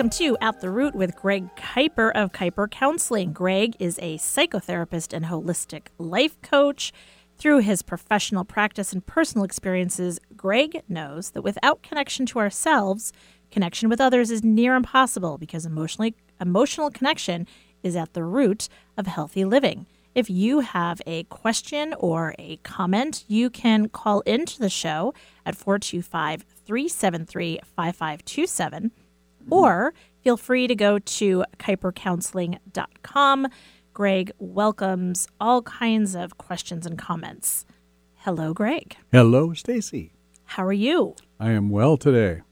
Welcome to At the Root with Greg Kuiper of Kuiper Counseling. Greg is a psychotherapist and holistic life coach. Through his professional practice and personal experiences, Greg knows that without connection to ourselves, connection with others is near impossible because emotionally emotional connection is at the root of healthy living. If you have a question or a comment, you can call into the show at 425 373 5527 or feel free to go to kuipercounseling.com. Greg welcomes all kinds of questions and comments. Hello, Greg. Hello, Stacy. How are you? I am well today.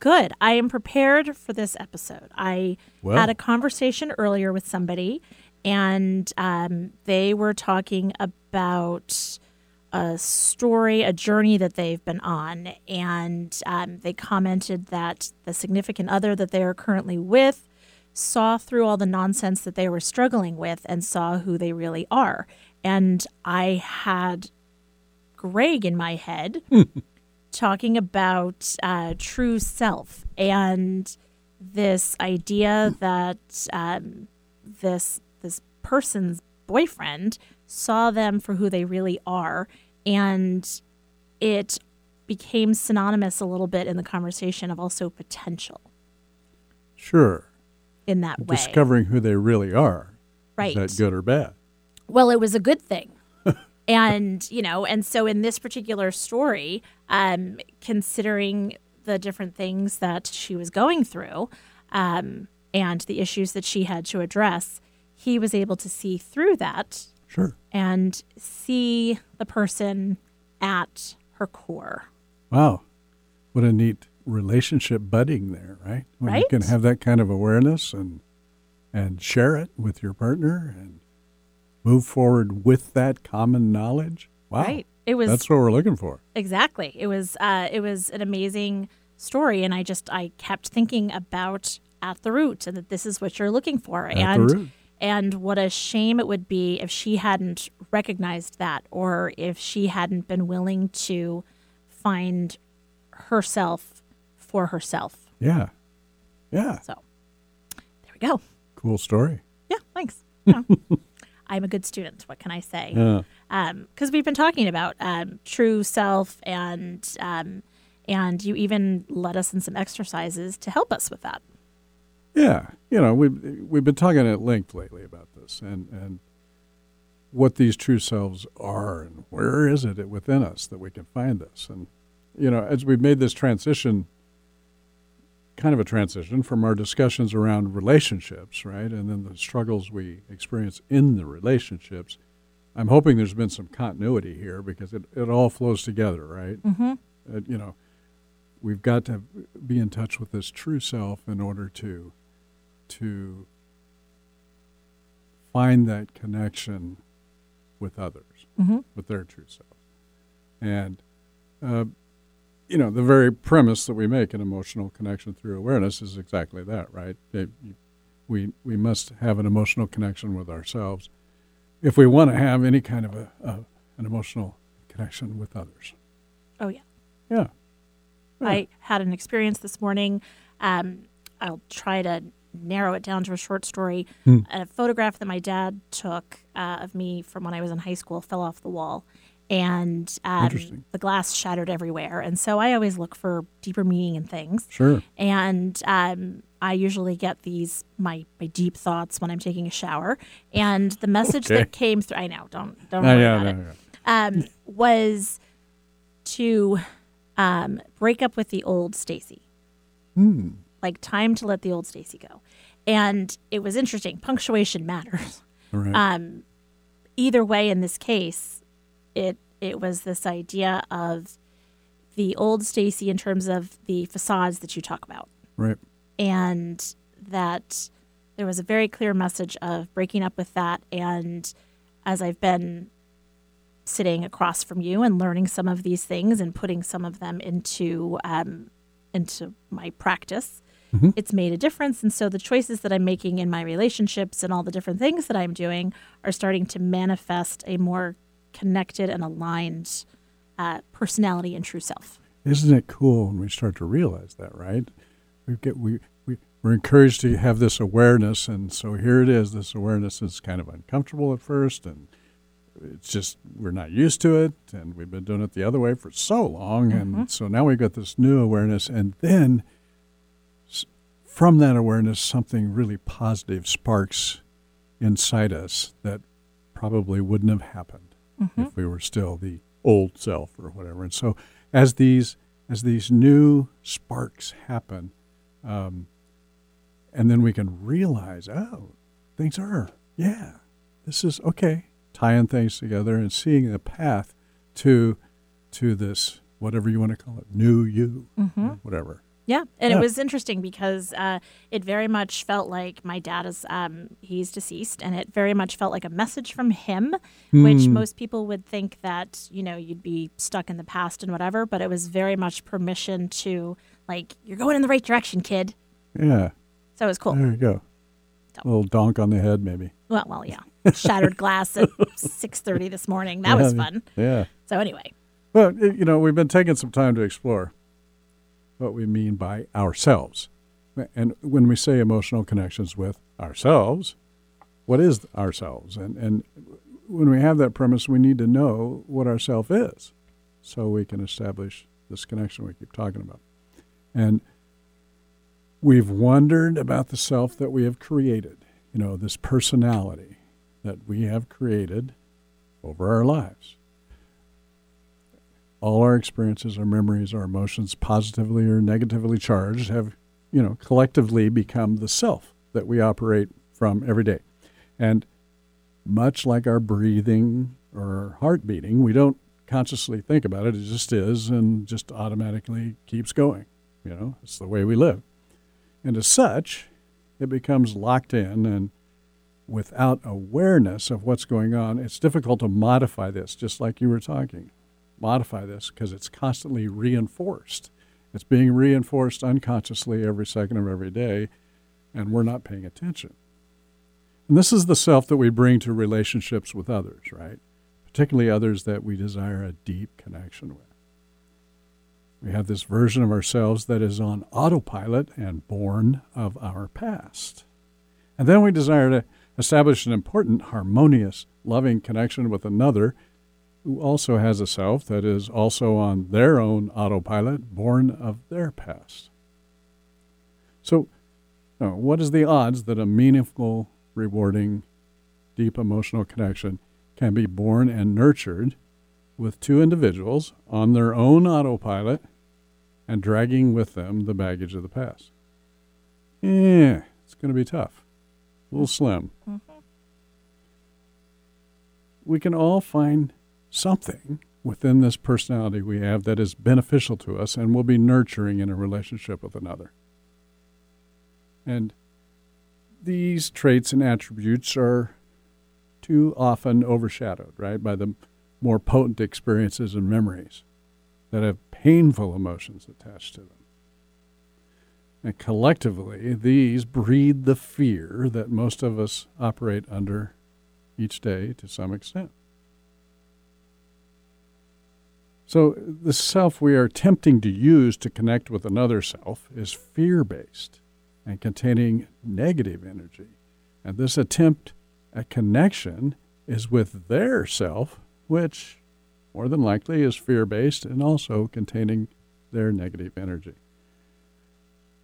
Good. I am prepared for this episode. I Well. had a conversation earlier with somebody, and um, they were talking about a story, a journey that they've been on. And um, they commented that the significant other that they are currently with saw through all the nonsense that they were struggling with and saw who they really are. And I had Greg in my head talking about uh, true self and this idea that um, this this person's boyfriend saw them for who they really are, and it became synonymous a little bit in the conversation of also potential Sure. in that way. Discovering who they really are. right. Is that good or bad? Well, it was a good thing. and, you know, and so in this particular story, um, considering the different things that she was going through um, and the issues that she had to address, he was able to see through that Sure. and see the person at her core. Wow. What a neat relationship budding there, right? When you can have that kind of awareness and and share it with your partner and move forward with that common knowledge. Wow. Right. It was That's what we're looking for. Exactly. It was uh, it was an amazing story, and I just I kept thinking about at the root and that this is what you're looking for, At the and root. And what a shame it would be if she hadn't recognized that, or if she hadn't been willing to find herself for herself. Yeah. Yeah. So there we go. Cool story. Yeah, thanks. Yeah. I'm a good student. What can I say? Yeah. because we've been talking about um, true self and um, and you even led us in some exercises to help us with that. Yeah, you know, we've we've been talking at length lately about this and and what these true selves are and where is it within us that we can find this and you know as we've made this transition kind of a transition from our discussions around relationships right and then the struggles we experience in the relationships i'm hoping there's been some continuity here because it, it all flows together right Mm-hmm. uh, you know, we've got to be in touch with this true self in order to to find that connection with others, Mm-hmm. with their true self. And uh, you know, the very premise that we make an emotional connection through awareness is exactly that, right? You- we we must have an emotional connection with ourselves if we want to have any kind of a, a an emotional connection with others. Oh yeah. Yeah. Yeah. I had an experience this morning. Um, I'll try to narrow it down to a short story. Hmm. A photograph that my dad took uh, of me from when I was in high school fell off the wall, and um, the glass shattered everywhere. And so I always look for deeper meaning in things. Sure. and um, I usually get these my my deep thoughts when I'm taking a shower. And the message Okay. that came through, I know, don't don't worry yeah, about no, it, yeah. um, was to um, break up with the old Stacy. Hmm. Like time to let the old Stacy go. And it was interesting. Punctuation matters. Right. Um, either way, in this case, it it was this idea of the old Stacy in terms of the facades that you talk about right. and that there was a very clear message of breaking up with that. And as I've been sitting across from you and learning some of these things and putting some of them into um, into my practice, Mhm. it's made a difference. And so the choices that I'm making in my relationships and all the different things that I'm doing are starting to manifest a more connected and aligned uh, personality and true self. Isn't it cool when we start to realize that, right? We get we we, we're encouraged to have this awareness, and so here it is. This awareness is kind of uncomfortable at first, and it's just we're not used to it, and we've been doing it the other way for so long, Mm-hmm. and so now we've got this new awareness, and then from that awareness, something really positive sparks inside us that probably wouldn't have happened Mm-hmm. if we were still the old self or whatever. And so, as these as these new sparks happen, um, and then we can realize, oh, things are, yeah, this is okay. Tying things together and seeing the path to to this whatever you want to call it, new you, mm-hmm. whatever. Yeah, and Yeah. it was interesting because uh, it very much felt like my dad is um, he's deceased, and it very much felt like a message from him, which most people would think that you know you'd be stuck in the past and whatever, but it was very much permission to like you're going in the right direction, kid. Yeah, So it was cool. there you go. So- A little donk on the head, maybe. Well, well, yeah, shattered glass at six thirty this morning. That was fun. Yeah. So anyway, Well, you know, we've been taking some time to explore what we mean by ourselves. And when we say emotional connections with ourselves, what is ourselves? And, and when we have that premise, we need to know what ourself is so we can establish this connection we keep talking about. And we've wondered about the self that we have created, you know, this personality that we have created over our lives all our experiences, our memories, our emotions, positively or negatively charged, have, you know, collectively become the self that we operate from every day. And much like our breathing or our heart beating, we don't consciously think about it. It just is and just automatically keeps going. You know, it's the way we live. And as such, it becomes locked in and without awareness of what's going on, it's difficult to modify this, just like you were talking modify this because it's constantly reinforced. It's being reinforced unconsciously every second of every day, and we're not paying attention. And this is the self that we bring to relationships with others, right? Particularly others that we desire a deep connection with. We have this version of ourselves that is on autopilot and born of our past. And then we desire to establish an important, harmonious, loving connection with another who also has a self that is also on their own autopilot, born of their past. So, what is the odds that a meaningful, rewarding, deep emotional connection can be born and nurtured with two individuals on their own autopilot and dragging with them the baggage of the past? Yeah, it's going to be tough. A little slim. Mm-hmm. We can all find something within this personality we have that is beneficial to us and will be nurturing in a relationship with another. And these traits and attributes are too often overshadowed, right, by the more potent experiences and memories that have painful emotions attached to them. And collectively, these breed the fear that most of us operate under each day to some extent. So, the self we are attempting to use to connect with another self is fear based and containing negative energy. And this attempt at connection is with their self, which more than likely is fear based and also containing their negative energy.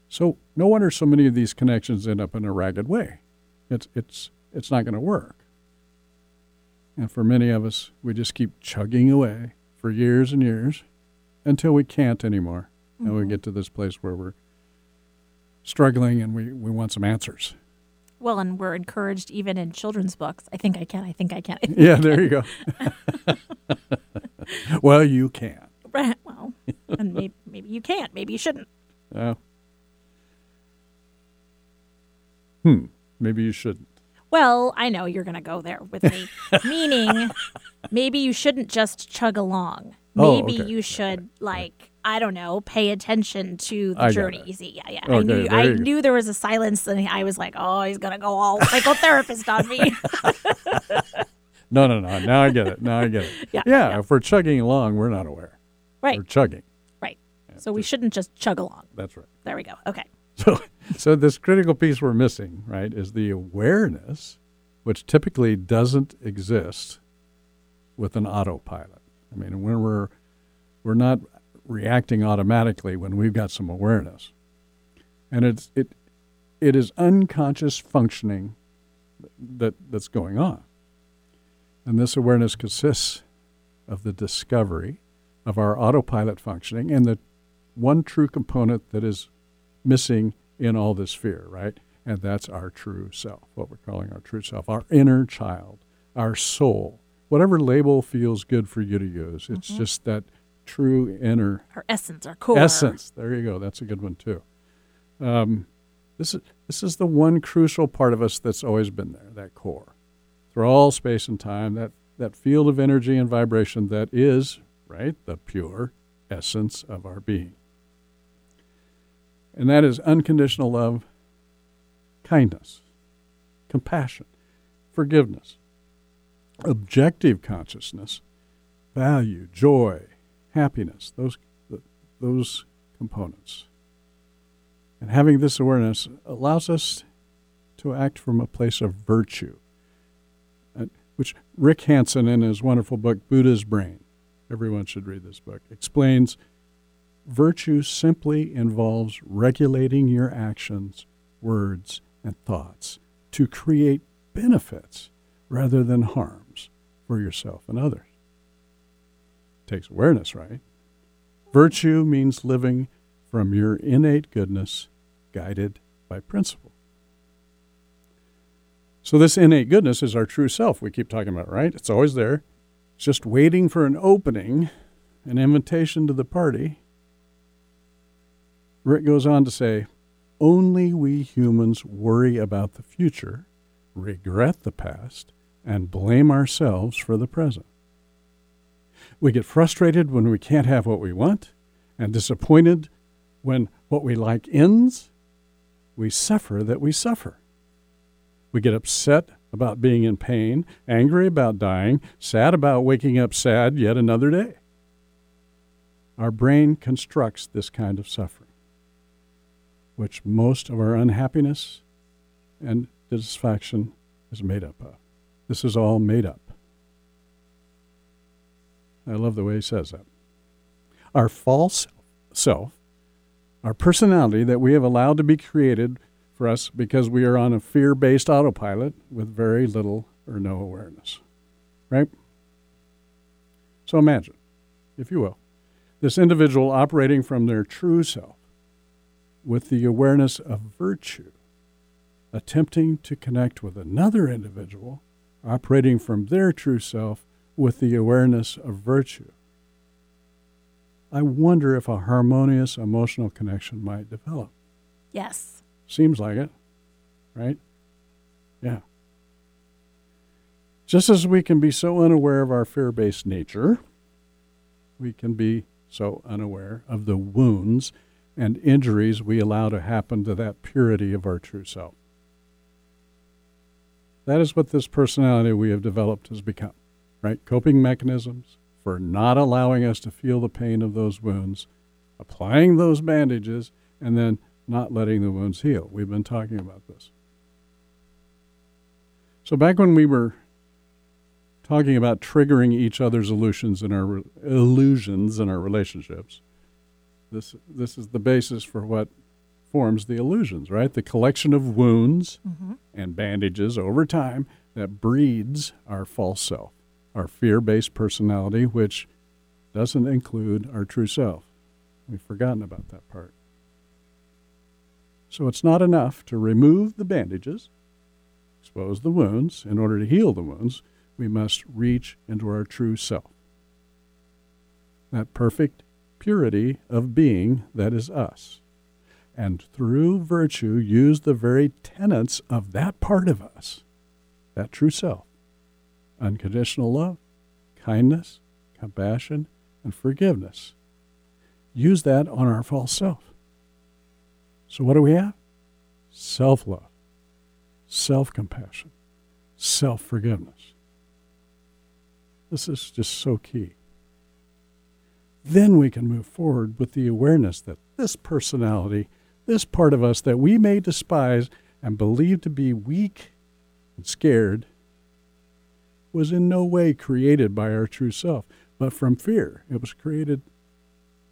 So, no wonder so many of these connections end up in a ragged way. It's, it's, it's not going to work. And for many of us, we just keep chugging away for years and years until we can't anymore. And we get to this place where we're struggling and we, we want some answers. well, and we're encouraged even in children's books. I think I can. I think I can. Yeah, there you go. well, you can. Right, well, and maybe, maybe you can't. Maybe you shouldn't. Uh, hmm, maybe you shouldn't. Well, I know you're going to go there with me. Meaning, maybe you shouldn't just chug along. Oh, Maybe okay. you should, like, I don't know, pay attention to the I journey. Easy. Yeah, yeah. I knew there I go. knew there was a silence, and I was like, oh, he's going to go all psychotherapist on me. No, no, no. Now I get it. Now I get it. Yeah, yeah, yeah. if we're chugging along, we're not aware. right, We're chugging. right. So we shouldn't just chug along. That's right. There we go. Okay. So, so this critical piece we're missing, right, is the awareness, which typically doesn't exist with an autopilot. I mean, when we're we're not reacting automatically when we've got some awareness, and it's it it is unconscious functioning that that's going on, and this awareness consists of the discovery of our autopilot functioning and the one true component that is missing in all this fear, right? And that's our true self, what we're calling our true self, our inner child, our soul. Whatever label feels good for you to use, it's mm-hmm. just that true inner our essence, our core essence. There you go. That's a good one too. Um, this is this is the one crucial part of us that's always been there, that core, through all space and time, that that field of energy and vibration that is right the pure essence of our being. And that is unconditional love, kindness, compassion, forgiveness, objective consciousness, value, joy, happiness, those, those components. And having this awareness allows us to act from a place of virtue, uh, which Rick Hanson, in his wonderful book, Buddha's Brain, everyone should read this book, explains Virtue simply involves regulating your actions, words, and thoughts to create benefits rather than harms for yourself and others. takes awareness, right? Virtue means living from your innate goodness, guided by principle. So, this innate goodness is our true self we keep talking about, right? It's always there. It's just waiting for an opening, an invitation to the party, Rick goes on to say, only we humans worry about the future, regret the past, and blame ourselves for the present. We get frustrated when we can't have what we want, and disappointed when what we like ends. We suffer that we suffer. We get upset about being in pain, angry about dying, sad about waking up sad yet another day. Our brain constructs this kind of suffering which most of our unhappiness and dissatisfaction is made up of. This is all made up. I love the way he says that. Our false self, our personality that we have allowed to be created for us because we are on a fear based autopilot with very little or no awareness. Right? So imagine, if you will, this individual operating from their true self with the awareness of virtue, attempting to connect with another individual operating from their true self with the awareness of virtue. I wonder if a harmonious emotional connection might develop. Yes. Seems like it, right? Yeah. Just as we can be so unaware of our fear based nature, we can be so unaware of the wounds and injuries we allow to happen to that purity of our true self. That is what this personality we have developed has become, right? Coping mechanisms for not allowing us to feel the pain of those wounds, applying those bandages, and then not letting the wounds heal. We've been talking about this. So, back when we were talking about triggering each other's illusions in our illusions in our relationships, this this is the basis for what forms the illusions, right? The collection of wounds mm-hmm. and bandages over time that breeds our false self, our fear-based personality, which doesn't include our true self. We've forgotten about that part. So it's not enough to remove the bandages, expose the wounds. In order to heal the wounds, we must reach into our true self. That perfect purity of being that is us. And through virtue, use the very tenets of that part of us, that true self unconditional love, kindness, compassion, and forgiveness. Use that on our false self. So, what do we have? Self love, self compassion, self forgiveness. This is just so key. Then we can move forward with the awareness that this personality, this part of us that we may despise and believe to be weak and scared was in no way created by our true self, but from fear. It was created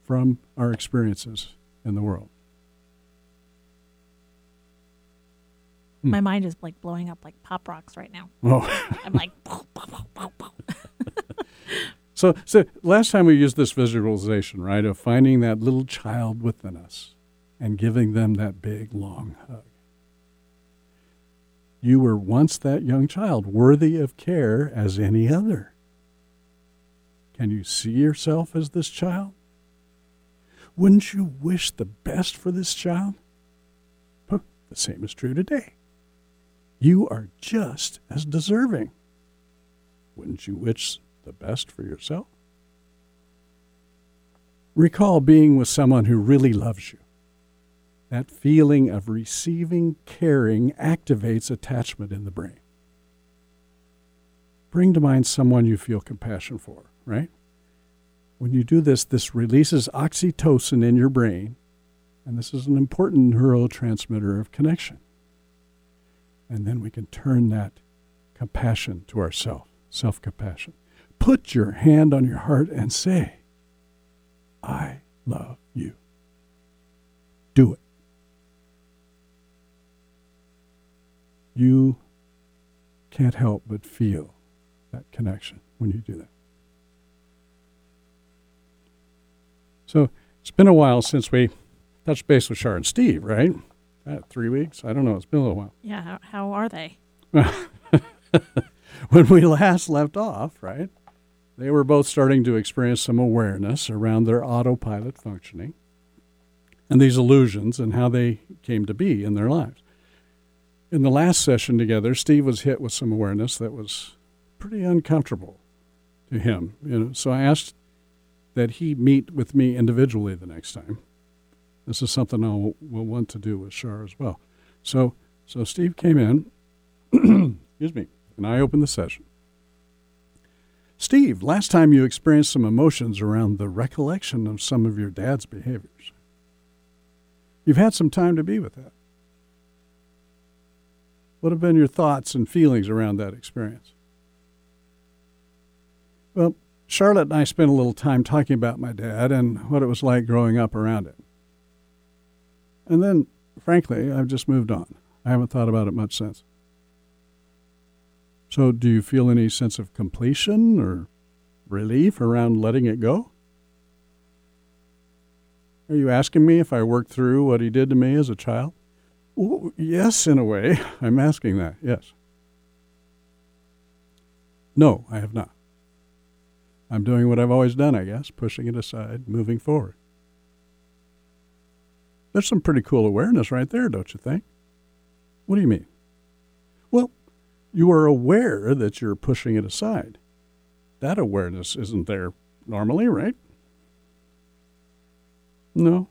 from our experiences in the world. Hmm. My mind is like blowing up like pop rocks right now. Oh. I'm like, so, so last time we used this visualization, right, of finding that little child within us and giving them that big, long hug. You were once that young child, worthy of care as any other. Can you see yourself as this child? Wouldn't you wish the best for this child? Huh, the same is true today. You are just as deserving. Wouldn't you wish the best for yourself? Recall being with someone who really loves you. That feeling of receiving caring activates attachment in the brain. Bring to mind someone you feel compassion for, right? When you do this, this releases oxytocin in your brain, and this is an important neurotransmitter of connection. And then we can turn that compassion to ourself, self compassion. Put your hand on your heart and say, I love you. Do it. You can't help but feel that connection when you do that. So it's been a while since we touched base with Char and Steve, right? Uh, three weeks? I don't know. It's been a little while. Yeah. How, how are they? when we last left off, right? They were both starting to experience some awareness around their autopilot functioning and these illusions and how they came to be in their lives. In the last session together, Steve was hit with some awareness that was pretty uncomfortable to him. You know, so I asked that he meet with me individually the next time. This is something I will, want to do with Shar as well. So, so Steve came in, excuse me, and I opened the session. Steve, last time you experienced some emotions around the recollection of some of your dad's behaviors. You've had some time to be with that. What have been your thoughts and feelings around that experience? Well, Charlotte and I spent a little time talking about my dad and what it was like growing up around him. And then, frankly, I've just moved on. I haven't thought about it much since. So, do you feel any sense of completion or relief around letting it go? Are you asking me if I worked through what he did to me as a child? Well, yes, in a way. I'm asking that, yes. No, I have not. I'm doing what I've always done, I guess, pushing it aside, moving forward. There's some pretty cool awareness right there, don't you think? What do you mean? You are aware that you're pushing it aside. That awareness isn't there normally, right? No.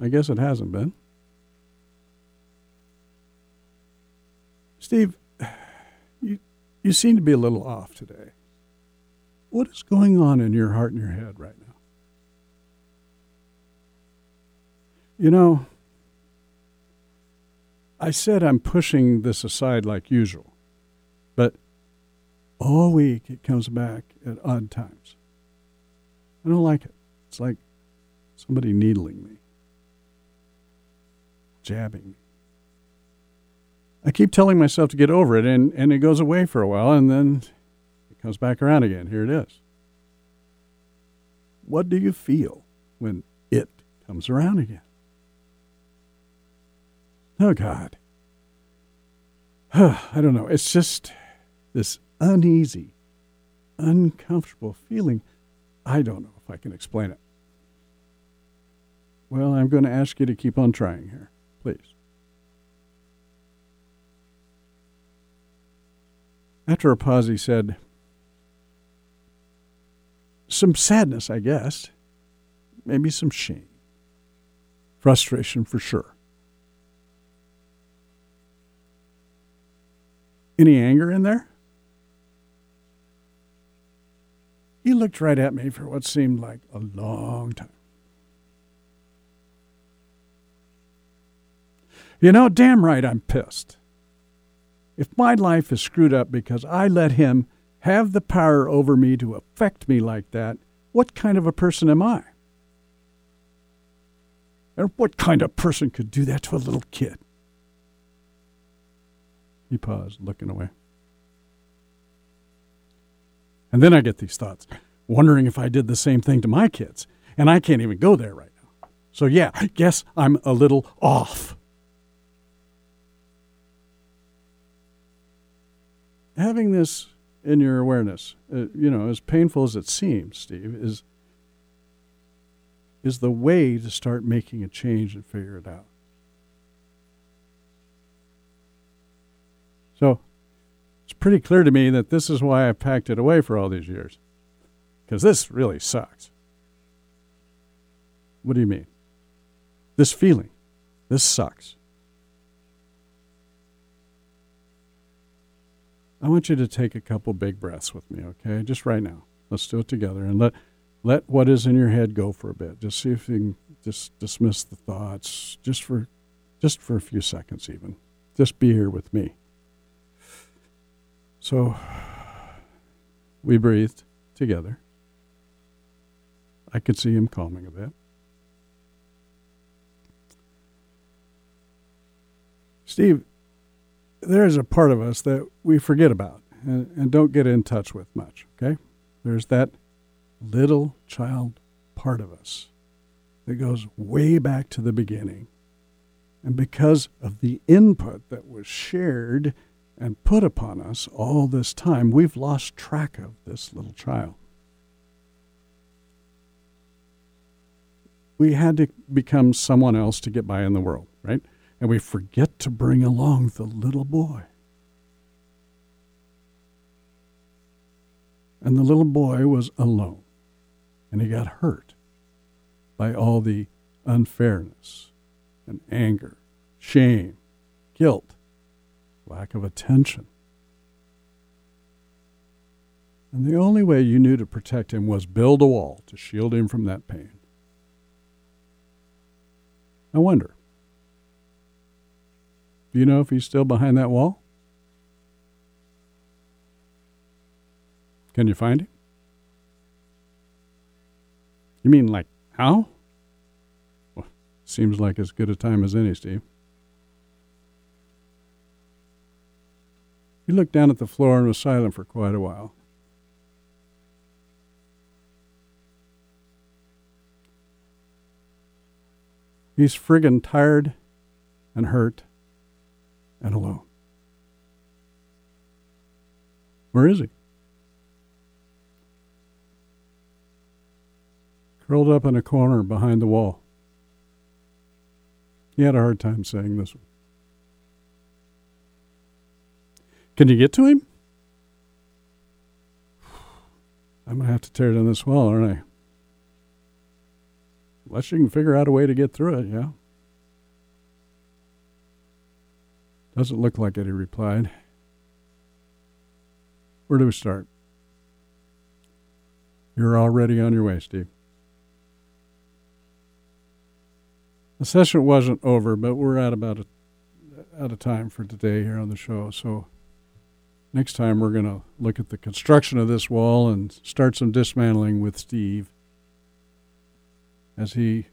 I guess it hasn't been. Steve, you, you seem to be a little off today. What is going on in your heart and your head right now? You know, I said I'm pushing this aside like usual, but all week it comes back at odd times. I don't like it. It's like somebody needling me, jabbing me. I keep telling myself to get over it, and, and it goes away for a while, and then it comes back around again. Here it is. What do you feel when it comes around again? Oh, God. I don't know. It's just this uneasy, uncomfortable feeling. I don't know if I can explain it. Well, I'm going to ask you to keep on trying here, please. After a pause, he said, Some sadness, I guess. Maybe some shame. Frustration for sure. Any anger in there? He looked right at me for what seemed like a long time. You know, damn right I'm pissed. If my life is screwed up because I let him have the power over me to affect me like that, what kind of a person am I? And what kind of person could do that to a little kid? He paused, looking away. And then I get these thoughts, wondering if I did the same thing to my kids. And I can't even go there right now. So, yeah, I guess I'm a little off. Having this in your awareness, uh, you know, as painful as it seems, Steve, is is the way to start making a change and figure it out. So it's pretty clear to me that this is why I packed it away for all these years. Because this really sucks. What do you mean? This feeling. This sucks. I want you to take a couple big breaths with me, okay? Just right now. Let's do it together and let let what is in your head go for a bit. Just see if you can just dismiss the thoughts just for just for a few seconds even. Just be here with me. So we breathed together. I could see him calming a bit. Steve, there's a part of us that we forget about and, and don't get in touch with much, okay? There's that little child part of us that goes way back to the beginning. And because of the input that was shared and put upon us all this time, we've lost track of this little child. We had to become someone else to get by in the world, right? And we forget to bring along the little boy. And the little boy was alone and he got hurt by all the unfairness and anger, shame, guilt, lack of attention. And the only way you knew to protect him was build a wall to shield him from that pain. I wonder, do you know if he's still behind that wall? Can you find him? You mean like how? Well, seems like as good a time as any, Steve. He looked down at the floor and was silent for quite a while. He's friggin' tired and hurt and alone. Where is he? curled up in a corner behind the wall. He had a hard time saying this one. Can you get to him? I'm going to have to tear down this wall, aren't I? Unless you can figure out a way to get through it, yeah. Doesn't look like it, he replied. Where do we start? You're already on your way, Steve. The session wasn't over, but we're at about a, out of time for today here on the show. So next time we're going to look at the construction of this wall and start some dismantling with Steve as he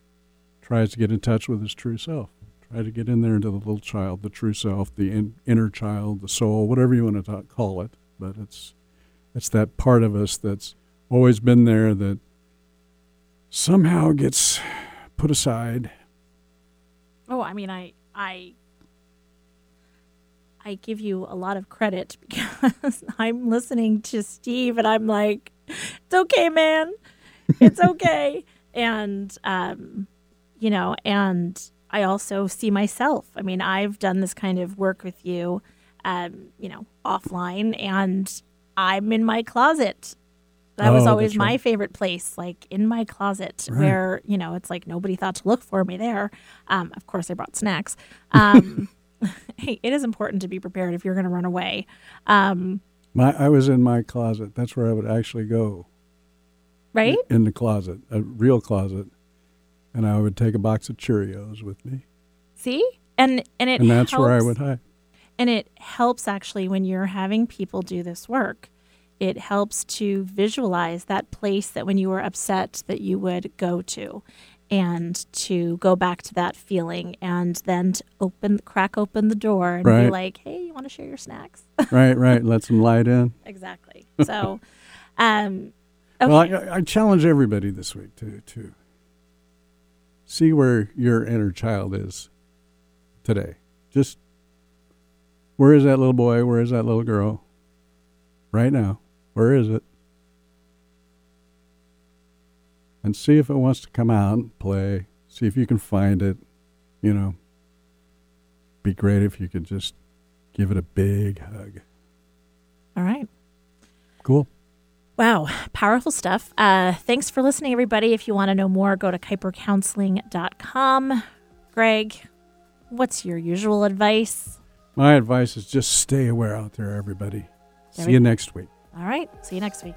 tries to get in touch with his true self. Try to get in there into the little child, the true self, the in, inner child, the soul, whatever you want to talk, call it. But it's it's that part of us that's always been there that somehow gets put aside Oh, I mean, I I I give you a lot of credit because I'm listening to Steve and I'm like, it's okay, man, it's okay, and um, you know, and I also see myself. I mean, I've done this kind of work with you, um, you know, offline, and I'm in my closet that oh, was always my right. favorite place, like in my closet, right. where you know it's like nobody thought to look for me there. Um, of course, I brought snacks. Hey, it is important to be prepared if you're going to run away. Um, my, I was in my closet. That's where I would actually go. Right in the closet, a real closet, and I would take a box of Cheerios with me. See, and and it and that's helps, where I would hide. and it helps actually when you're having people do this work. It helps to visualize that place that when you were upset that you would go to and to go back to that feeling and then to open crack open the door and be like, "Hey, you want to share your snacks?" right, right. Let some light in. exactly. So um okay. Well, I, I challenge everybody this week to to see where your inner child is today. Just where is that little boy? Where is that little girl? Right now, where is it? And see if it wants to come out and play. See if you can find it. You know, be great if you could just give it a big hug. All right. Cool. Wow, powerful stuff. Uh, thanks for listening, everybody. If you want to know more, go to kuipercounseling.com. Greg, what's your usual advice? My advice is just stay aware out there, everybody. There See we you next week. All right, see you next week.